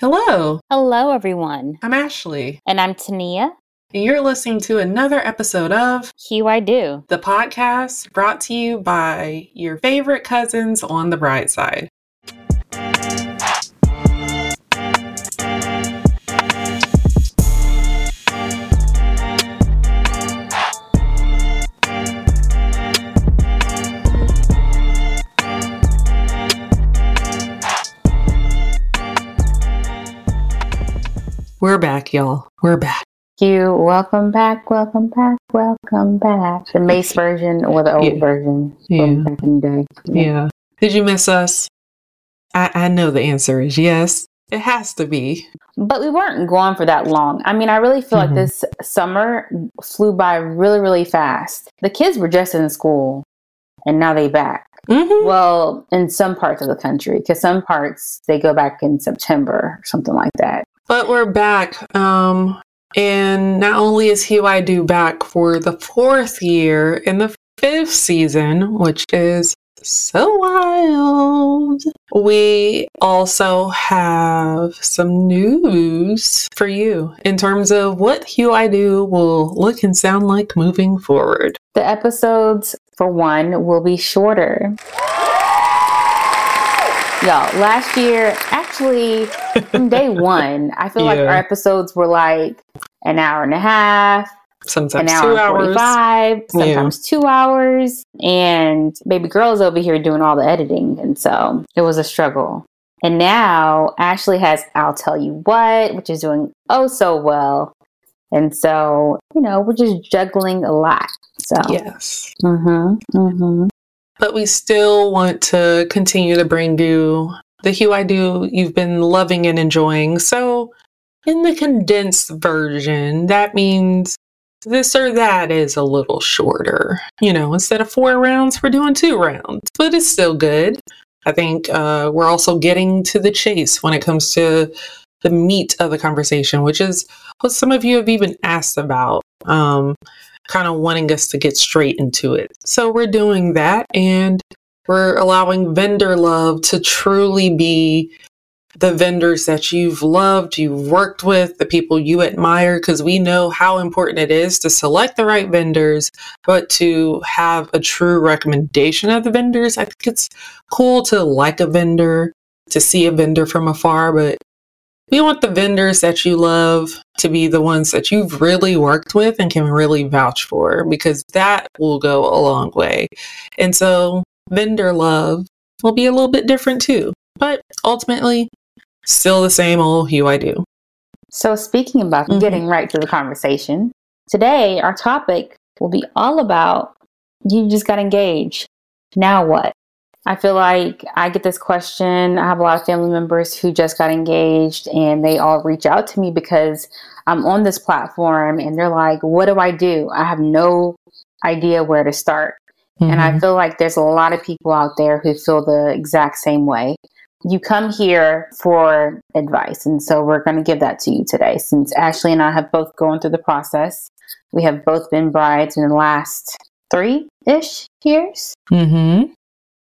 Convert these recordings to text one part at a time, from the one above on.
Hello, Hello, everyone. I'm Ashley, And I'm Tania. and you're listening to another episode of Hue I Do. the podcast brought to you by your favorite cousins on the bright side. We're back, y'all. We're back. You welcome back, welcome back, welcome back. The Mase version or the old Yeah. version Yeah. back in the day. Yeah. Did you miss us? I, I know the answer is yes. It has to be. But we weren't gone for that long. I mean, I really feel Mhm. like this summer flew by really, really fast. The kids were just in school and now they back. Mm-hmm. Well, in some parts of the country, because some parts they go back in September or something like that. But we're back. Um, and not only is I Do back for the fourth year in the fifth season, which is so wild, we also have some news for you in terms of what Hue I Do will look and sound like moving forward. The episodes, for one, will be shorter. Y'all, last year, actually, from day one, I feel like our episodes were like an hour and a half, an Sometimes hour two hours. 45, Yeah. sometimes two hours. And baby girl is over here doing all the editing. And so it was a struggle. And now Ashley has I'll Tell You What, which is doing oh so well. And so, you know, we're just juggling a lot. So, Yes. mm-hmm, mm-hmm. but we still want to continue to bring you the Hue I Do you've been loving and enjoying. So, in the condensed version, that means this or that is a little shorter. You know, instead of four rounds, we're doing two rounds, but it's still good. I think uh, we're also getting to the chase when it comes to the meat of the conversation, which is what some of you have even asked about. Um, kind of wanting us to get straight into it. So we're doing that and we're allowing vendor love to truly be the vendors that you've loved, you've worked with, the people you admire, because we know how important it is to select the right vendors, but to have a true recommendation of the vendors. I think it's cool to like a vendor, to see a vendor from afar, but we want the vendors that you love to be the ones that you've really worked with and can really vouch for because that will go a long way. And so, vendor love will be a little bit different too, but ultimately, still the same old Hue I do. So, speaking about Mhm. getting right to the conversation, today our topic will be all about you just got engaged. Now what? I feel like I get this question. I have a lot of family members who just got engaged and they all reach out to me because I'm on this platform and they're like, What do I do? I have no idea where to start. And I feel like there's a lot of people out there who feel the exact same way. You come here for advice. And so we're going to give that to you today. Since Ashley and I have both gone through the process, we have both been brides in the last three ish years. Mm-hmm.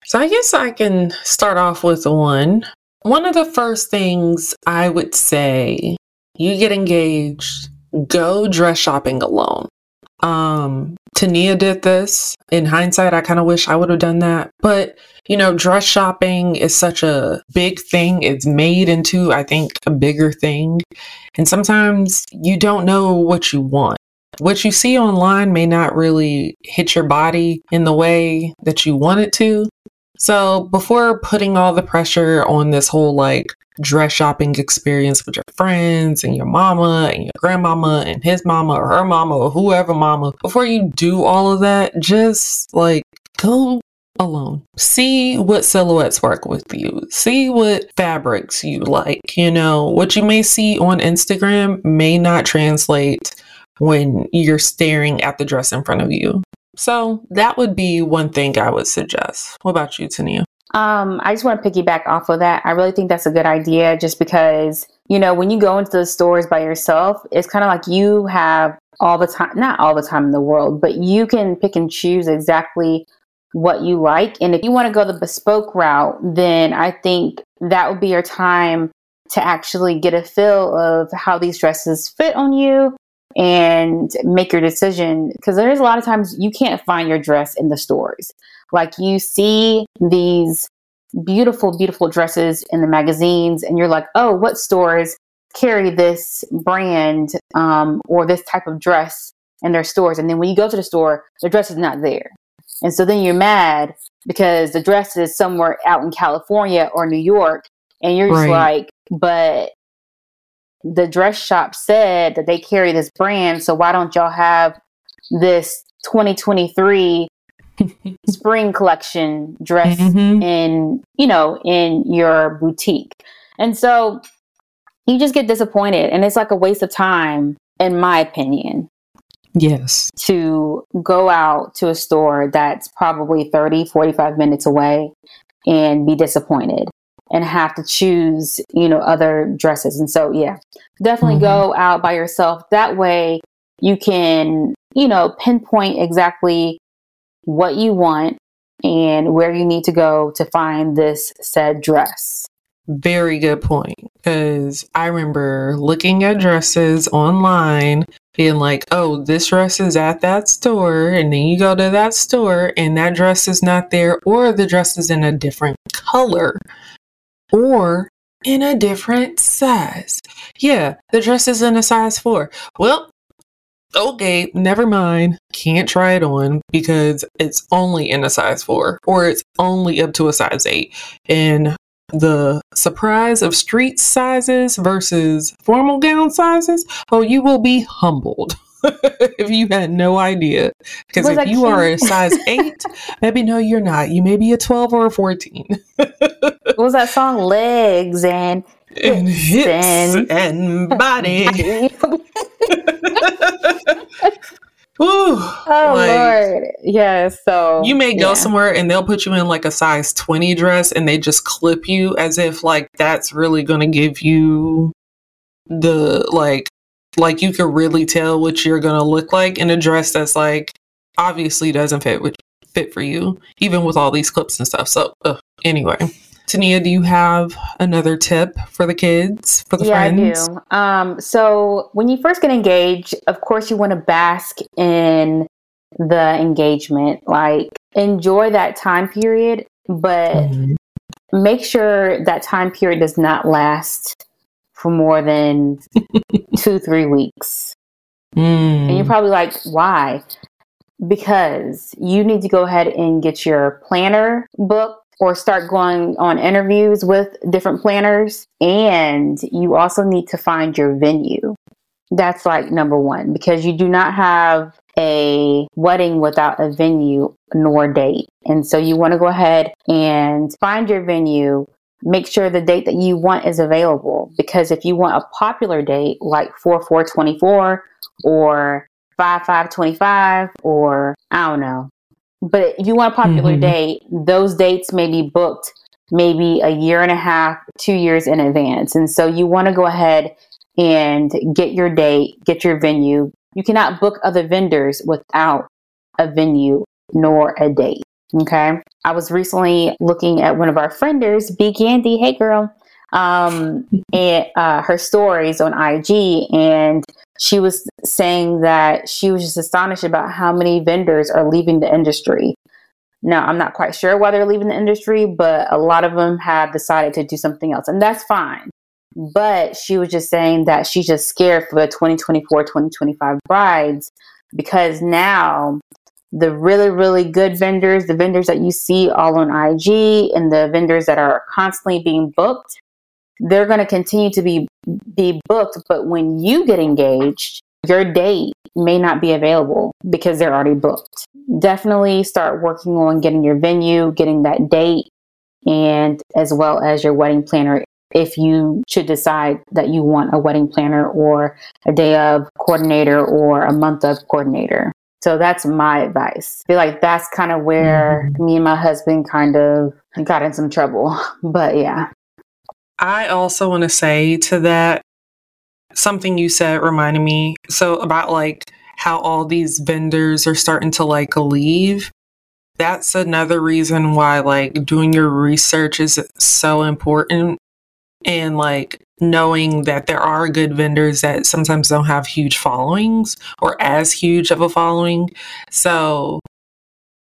So I guess I can start off with one. One of the first things I would say, you get engaged, go dress shopping alone. Um, Tania did this. In hindsight, I kind of wish I would have done that. But, you know, dress shopping is such a big thing. It's made into, I think, a bigger thing. And sometimes you don't know what you want. What you see online may not really hit your body in the way that you want it to. So, before putting all the pressure on this whole like dress shopping experience with your friends and your mama and your grandmama and his mama or her mama or whoever mama, before you do all of that, just like go alone. See what silhouettes work with you. See what fabrics you like. You know, what you may see on Instagram may not translate when you're staring at the dress in front of you. So that would be one thing I would suggest. What about you, Tania? Um, I just want to piggyback off of that. I really think that's a good idea just because, you know, when you go into the stores by yourself, it's kind of like you have all the time, not all the time in the world, but you can pick and choose exactly what you like. And if you want to go the bespoke route, then I think that would be your time to actually get a feel of how these dresses fit on you and make your decision because there's a lot of times you can't find your dress in the stores. Like you see these beautiful beautiful dresses in the magazines and you're like oh what stores carry this brand um, or this type of dress in their stores? And then when you go to the store the dress is not there. And so then you're mad because the dress is somewhere out in california or new york and you're just Right. like but the dress shop said that they carry this brand so why don't y'all have this 2023 spring collection dress Mhm. in you know in your boutique and so you just get disappointed and it's like a waste of time in my opinion Yes. to go out to a store that's probably 30 45 minutes away and be disappointed and have to choose you know other dresses and so yeah definitely Mhm. go out by yourself that way you can you know pinpoint exactly what you want and where you need to go to find this said dress Very good point. Because I remember looking at dresses online, being like, oh, this dress is at that store. And then you go to that store and that dress is not there, or the dress is in a different color, or in a different size. Yeah, the dress is in a size four. Well, okay, never mind. Can't try it on because it's only in a size four, or it's only up to a size eight. And the surprise of street sizes versus formal gown sizes, oh, you will be humbled if you had no idea. Because if you are a size eight, maybe no, you're not. You may be a 12 or a 14. what was that song legs and and hips and- and body. Ooh, oh like, lord yeah so You may go yeah. somewhere and they'll put you in like a size 20 dress and they just clip you as if like that's really going to give you the like like you could really tell what you're to look like in a dress that's like obviously doesn't fit with fit for you even with all these clips and stuff. So, ugh. anyway, Tania, do you have another tip for the kids, for the yeah, friends? I do. Um, so when you first get engaged, of course, you want to bask in the engagement. Like, enjoy that time period, but Mhm. make sure that time period does not last for more than two, three weeks. And you're Mm. probably like, why? Because you need to go ahead and get your planner book or start going on interviews with different planners. And you also need to find your venue. That's like number one, because you do not have a wedding without a venue nor date. And so you want to go ahead and find your venue. Make sure the date that you want is available because if you want a popular date like 4 4 24 or 5 5 25 or I don't know. But if you want a popular Mhm. date, those dates may be booked maybe a year and a half, two years in advance. And so you want to go ahead and get your date, get your venue. You cannot book other vendors without a venue nor a date. Okay. I was recently looking at one of our frienders, B Candy. Hey, girl. Um, and uh, her stories on IG, and she was saying that she was just astonished about how many vendors are leaving the industry. Now, I'm not quite sure why they're leaving the industry, but a lot of them have decided to do something else, and that's fine. But she was just saying that she's just scared for the 2024 2025 brides because now the really, really good vendors, the vendors that you see all on IG, and the vendors that are constantly being booked, they're going to continue to be be booked. But when you get engaged, your date may not be available because they're already booked. Definitely start working on getting your venue, getting that date, and as well as your wedding planner if you should decide that you want a wedding planner or a day of coordinator or a month of coordinator. So that's my advice. I feel like that's kind of where mm-hmm. me and my husband kind of got in some trouble. But yeah. I also want to say to that something you said reminded me so about like how all these vendors are starting to like leave. That's another reason why like doing your research is so important and like knowing that there are good vendors that sometimes don't have huge followings or as huge of a following. So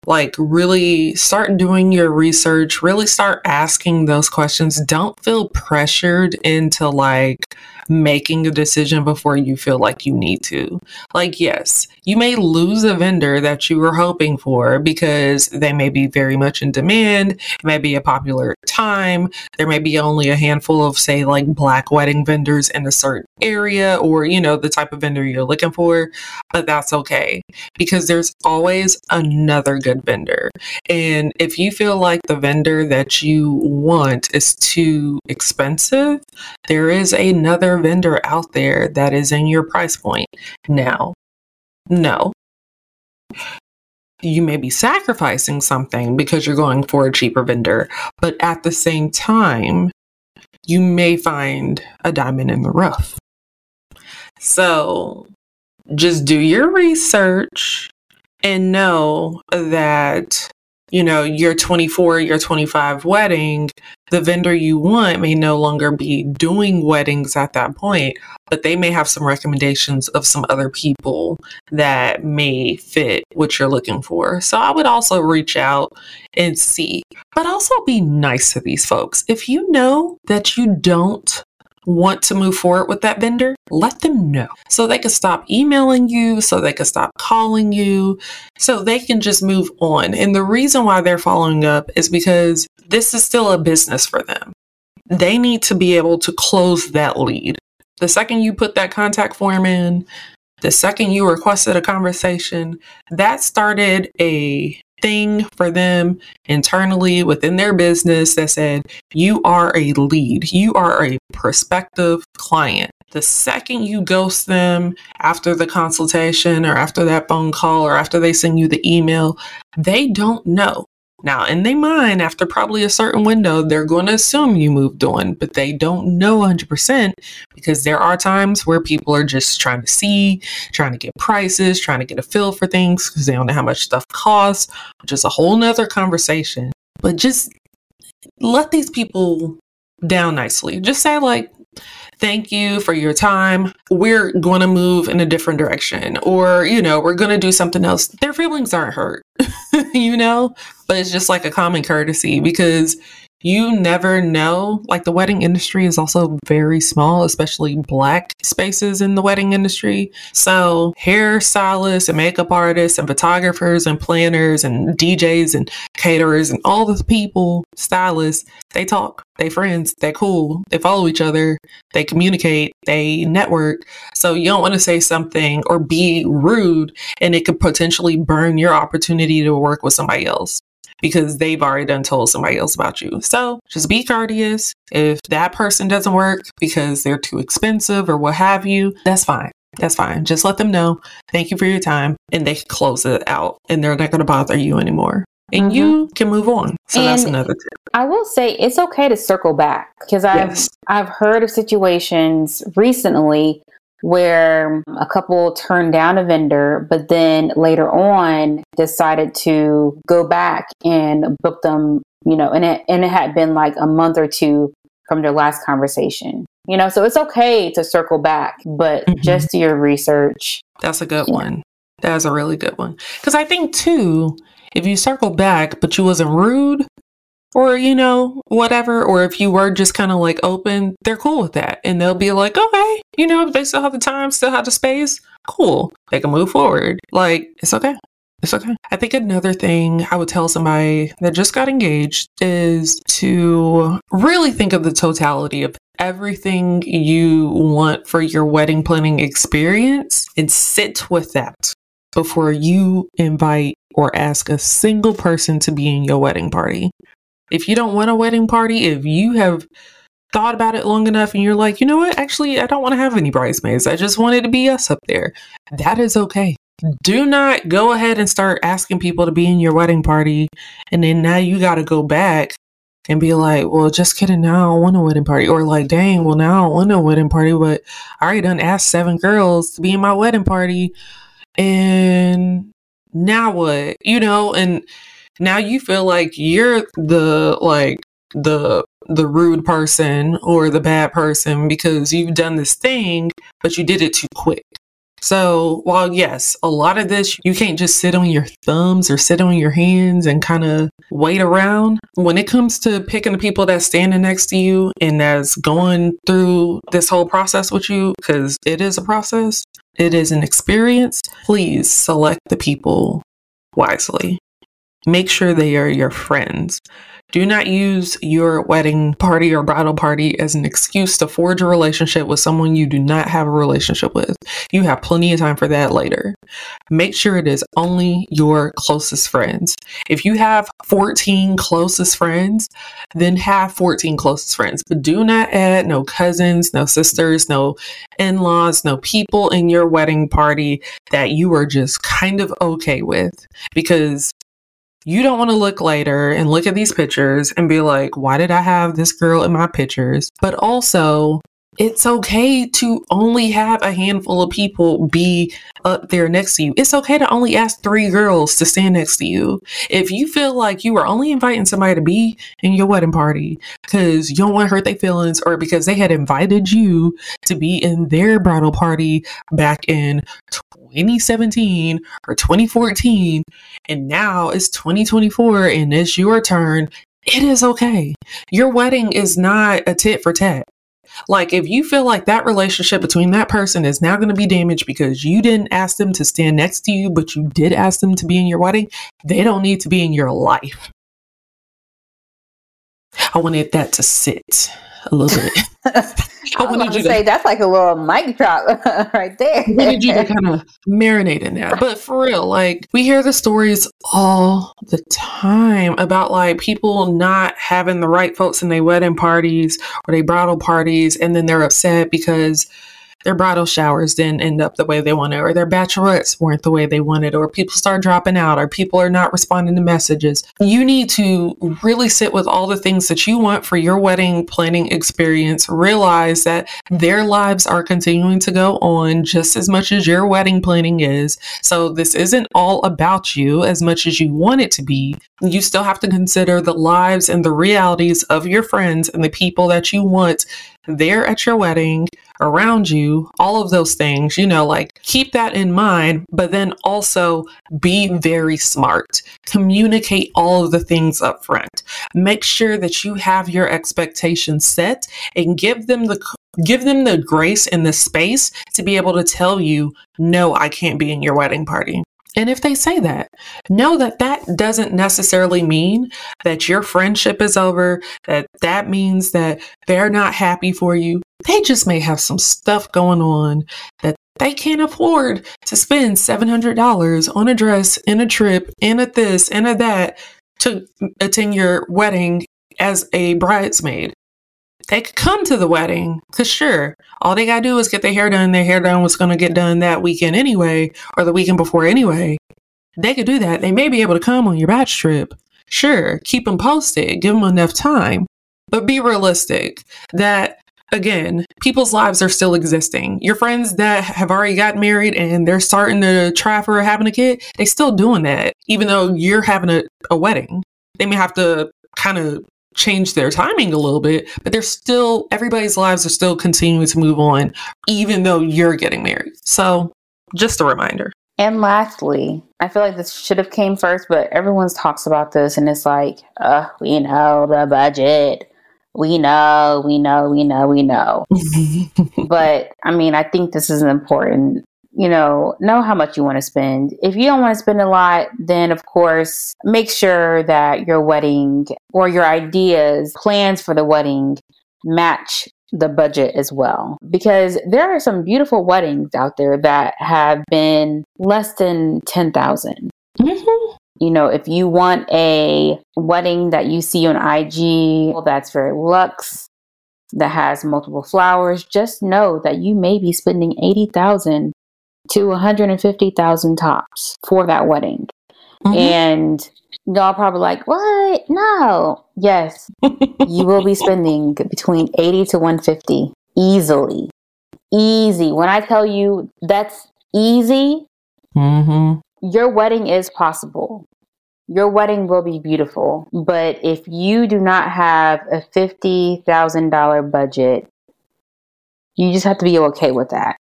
like really start doing your research, really start asking those questions. Don't feel pressured into like making a decision before you feel like you need to. Like, yes, you may lose a vendor that you were hoping for because they may be very much in demand, it may be a popular time, there may be only a handful of, say, like black wedding vendors in a certain area or, you know, the type of vendor you're looking for, but that's okay because there's always another good vendor. And if you feel like the vendor that you want is too expensive, there is another vendor out there that is in your price point. Now, no. You may be sacrificing something because you're going for a cheaper vendor, but at the same time, you may find a diamond in the rough. So just do your research and know that you know, your 24, your 25 wedding, the vendor you want may no longer be doing weddings at that point, but they may have some recommendations of some other people that may fit what you're looking for. So I would also reach out and see, but also be nice to these folks. If you know that you don't want to move forward with that vendor, let them know so they can stop emailing you, so they can stop calling you, so they can just move on. And the reason why they're following up is because this is still a business for them. They need to be able to close that lead. The second you put that contact form in, the second you requested a conversation, that started a thing for them internally within their business that said, you are a lead, you are a prospective client. The second you ghost them after the consultation or after that phone call or after they send you the email, they don't know. Now, in their mind, after probably a certain window, they're going to assume you moved on, but they don't know 100% because there are times where people are just trying to see, trying to get prices, trying to get a feel for things because they don't know how much stuff costs, which is a whole nother conversation. But just let these people down nicely. Just say, like, thank you for your time. We're going to move in a different direction, or, you know, we're going to do something else. Their feelings aren't hurt, you know, but it's just like a common courtesy because you never know. Like the wedding industry is also very small, especially black spaces in the wedding industry. So hairstylists and makeup artists and photographers and planners and DJs and caterers and all the people, stylists, they talk, they friends, they cool, they follow each other, they communicate, they network. So you don't want to say something or be rude and it could potentially burn your opportunity to work with somebody else because they've already done told somebody else about you. So just be courteous. If that person doesn't work because they're too expensive or what have you, that's fine. That's fine. Just let them know. Thank you for your time. And they close it out and they're not going to bother you anymore. And mm-hmm. you can move on. So and that's another tip. I will say it's okay to circle back because I've yes. I've heard of situations recently where a couple turned down a vendor, but then later on decided to go back and book them, you know, and it, and it had been like a month or two from their last conversation. You know, so it's okay to circle back, but mm-hmm. just do your research. That's a good yeah. one. That's a really good one. Because I think too, if you circle back, but you wasn't rude, or you know whatever or if you were just kind of like open they're cool with that. And they'll be like okay you know they still have the time still have the space. Cool. They can move forward. Like it's okay. It's okay. I think another thing I would tell somebody that just got engaged is to really think of the totality of everything you want for your wedding planning experience and sit with that before you invite or ask a single person to be in your wedding party. If you don't want a wedding party, if you have thought about it long enough and you're like, you know what, actually, I don't want to have any bridesmaids. I just want it to be us up there. That is okay. Do not go ahead and start asking people to be in your wedding party. And then now you got to go back and be like, well, just kidding. Now I want a wedding party. Or like, dang, well, now I want a wedding party, but I already done asked seven girls to be in my wedding party. And now what? You know, and now you feel like you're the like the the rude person or the bad person because you've done this thing, but you did it too quick. So, while yes, a lot of this, you can't just sit on your thumbs or sit on your hands and kind of wait around. When it comes to picking the people that's standing next to you and that's going through this whole process with you, because it is a process, it is an experience, please select the people wisely. Make sure they are your friends. Do not use your wedding party or bridal party as an excuse to forge a relationship with someone you do not have a relationship with. You have plenty of time for that later. Make sure it is only your closest friends. If you have 14 closest friends, then have 14 closest friends, but do not add no cousins, no sisters, no in laws, no people in your wedding party that you are just kind of okay with because you don't want to look later and look at these pictures and be like, why did I have this girl in my pictures? But also, it's okay to only have a handful of people be up there next to you. It's okay to only ask three girls to stand next to you. If you feel like you are only inviting somebody to be in your wedding party because you don't want to hurt their feelings or because they had invited you to be in their bridal party back in 2017 or 2014, and now it's 2024 and it's your turn, it is okay. Your wedding is not a tit for tat. Like, if you feel like that relationship between that person is now going to be damaged because you didn't ask them to stand next to you, but you did ask them to be in your wedding, they don't need to be in your life. I wanted that to sit a little bit. I, wanted you to say that's like a little mic drop right there. I wanted you to kind of marinate in that. But for real, like we hear the stories all the time about like people not having the right folks in their wedding parties or their bridal parties, and then they're upset because their bridal showers didn't end up the way they wanted, or their bachelorettes weren't the way they wanted, or people start dropping out, or people are not responding to messages. You need to really sit with all the things that you want for your wedding planning experience. Realize that their lives are continuing to go on just as much as your wedding planning is. So this isn't all about you as much as you want it to be. You still have to consider the lives and the realities of your friends and the people that you want there at your wedding, around you, all of those things, you know, like keep that in mind, but then also be very smart. Communicate all of the things up front. Make sure that you have your expectations set and give them the give them the grace and the space to be able to tell you, no, I can't be in your wedding party. And if they say that, know that that doesn't necessarily mean that your friendship is over, that that means that they're not happy for you. They just may have some stuff going on that they can't afford to spend $700 on a dress and a trip and a this and a that to attend your wedding as a bridesmaid. They could come to the wedding because sure all they gotta do is get their hair done their hair done was gonna get done that weekend anyway or the weekend before anyway. They could do that. They may be able to come on your batch trip. Sure keep them posted give them enough time. But be realistic that again people's lives are still existing your friends that have already got married and they're starting to try for having a kid they still doing that even though you're having a, a wedding they may have to kind of change their timing a little bit, but they're still, everybody's lives are still continuing to move on, even though you're getting married. So just a reminder. And lastly, I feel like this should have came first, but everyone talks about this and it's like, uh, we know the budget. We know, we know, we know, we know. but I mean, I think this is important you know, know how much you want to spend. If you don't want to spend a lot, then of course, make sure that your wedding or your ideas, plans for the wedding match the budget as well. Because there are some beautiful weddings out there that have been less than 10,000. Mm-hmm. You know, if you want a wedding that you see on IG that's very luxe, that has multiple flowers, just know that you may be spending 80,000 to 150,000 tops for that wedding. Mm-hmm. And y'all probably like, what? No. Yes, you will be spending between 80 to 150 easily. Easy. When I tell you that's easy, mm-hmm. Your wedding is possible. your wedding will be beautiful. But if you do not have a $50,000 budget, you just have to be okay with that.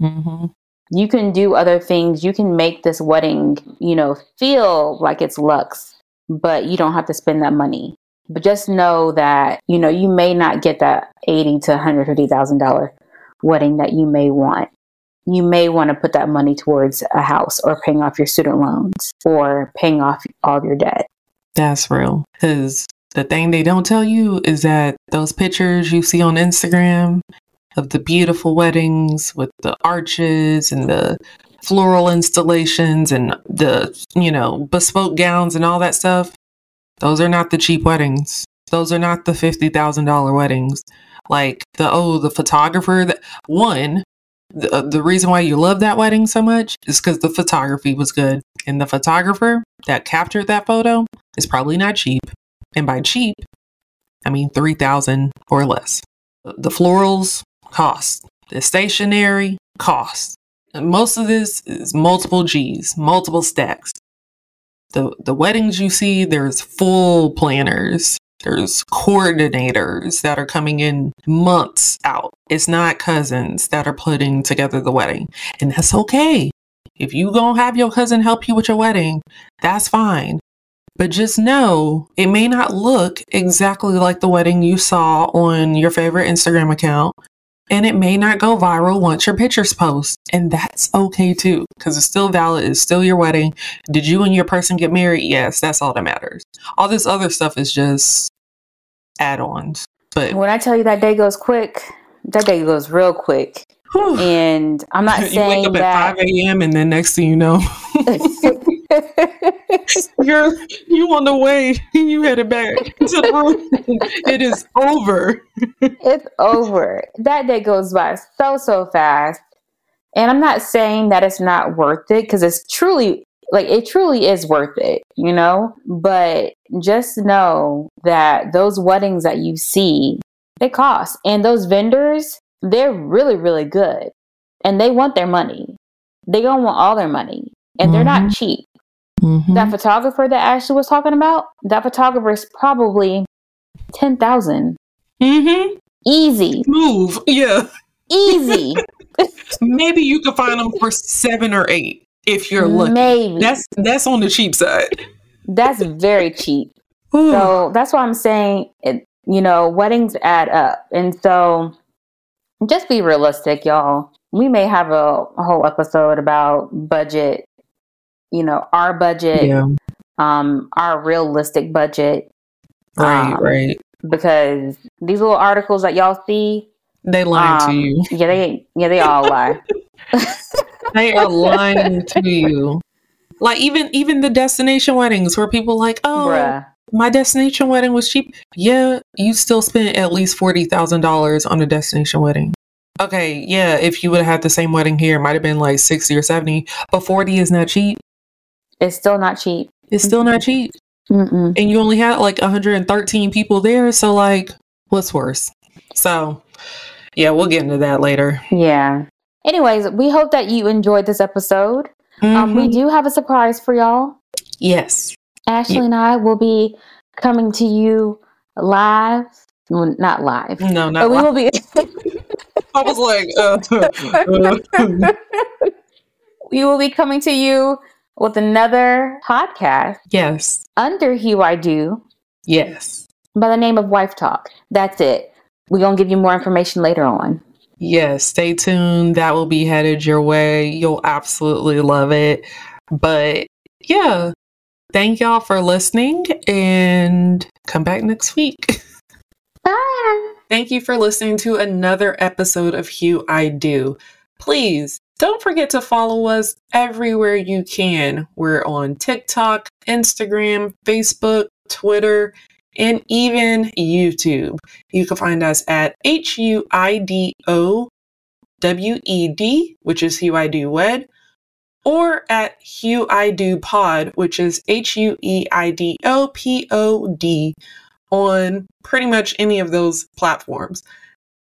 Mm-hmm. You can do other things. You can make this wedding, you know, feel like it's luxe, but you don't have to spend that money. But just know that, you know, you may not get that eighty to $150,000 wedding that you may want. You may want to put that money towards a house or paying off your student loans or paying off all of your debt. That's real. Because the thing they don't tell you is that those pictures you see on Instagram of the beautiful weddings with the arches and the floral installations and the, you know, bespoke gowns and all that stuff, those are not the cheap weddings. Those are not the $50,000 weddings. Like the, oh, the photographer that, one, the, uh, the reason why you love that wedding so much is because the photography was good. And the photographer that captured that photo is probably not cheap. And by cheap, I mean 3000 or less. The florals cost, the stationery cost. Most of this is multiple G's, multiple stacks. The, the weddings you see, there's full planners, there's coordinators that are coming in months out. It's not cousins that are putting together the wedding. And that's okay. If you gonna have your cousin help you with your wedding, that's fine. But just know it may not look exactly like the wedding you saw on your favorite Instagram account. And it may not go viral once your pictures post. And that's okay too, because it's still valid. It's still your wedding. Did you and your person get married? Yes, that's all that matters. All this other stuff is just add ons. But When I tell you that day goes quick, that day goes real quick. whew, And I'm not you wake up that. at 5 a.m. and then next thing you know, you're you on the way. You headed back to the room. it is over. it's over. That day goes by so so fast. And I'm not saying that it's not worth it because it's truly like it truly is worth it, you know? But just know that those weddings that you see, they cost. And those vendors, they're really really good. And they want their money. They don't want all their money. And they're not cheap. Mhm. That photographer that Ashley was talking about, that photographer is probably 10,000. Mhm. Easy. Move. Yeah. Easy. Maybe you could find them for seven or eight if you're lucky. Maybe. That's that's on the cheap side. That's very cheap. Ooh. So that's why I'm saying, it, you know, weddings add up. And so just be realistic, y'all. We may have a, a whole episode about budget, you know, our budget, yeah. um, our realistic budget. Right. um, right. Because these little articles that y'all see, They lying to um, you. yeah, they yeah, they all lie. They are lying to you. Like even even the destination weddings where people like, oh, Bruh. my destination wedding was cheap. Yeah, you still spent at least forty thousand dollars on a destination wedding. Okay, yeah, if you would have had the same wedding here, it might have been like sixty or seventy, but forty is not cheap. It's still not cheap. It's still not cheap, Mm-mm. and you only had like one hundred and thirteen people there. So like, what's worse? So, yeah, we'll get into that later. Yeah. Anyways, we hope that you enjoyed this episode. Um, we Mhm. do have a surprise for y'all. yes, Ashley and I will be coming to you live. Well, not live. no, But not. we li- will be I was like, uh, uh, we will be coming to you with another podcast yes, under Hue I Do yes. by the name of Wife Talk. That's it. We're gonna give you more information later on. Yes, stay tuned. That will be headed your way. You'll absolutely love it. But yeah, thank y'all for listening and come back next week. Bye. Thank you for listening to another episode of Hue I Do. Please don't forget to follow us everywhere you can. We're on TikTok, Instagram, Facebook, Twitter, and even YouTube. You can find us at H U I D O W E D, which is Hue I Do Wed, or at Hue I Do Pod, which is H U E I D O P O D on pretty much any of those platforms.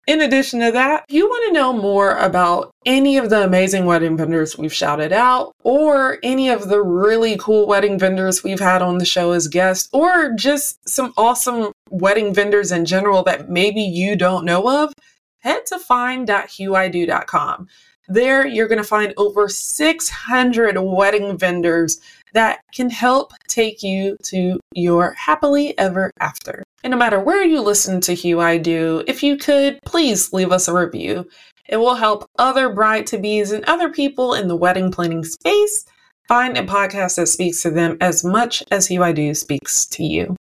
In addition to that, if you want to know more about any of the amazing wedding vendors we've shouted out, or any of the really cool wedding vendors we've had on the show as guests, or just some awesome wedding vendors in general that maybe you don't know of, head to find.huido.com. There, you're going to find over 600 wedding vendors that can help take you to your happily ever after. And no matter where you listen to Hue I Do, if you could, please leave us a review. It will help other bride to bees and other people in the wedding planning space find a podcast that speaks to them as much as Hue I Do speaks to you.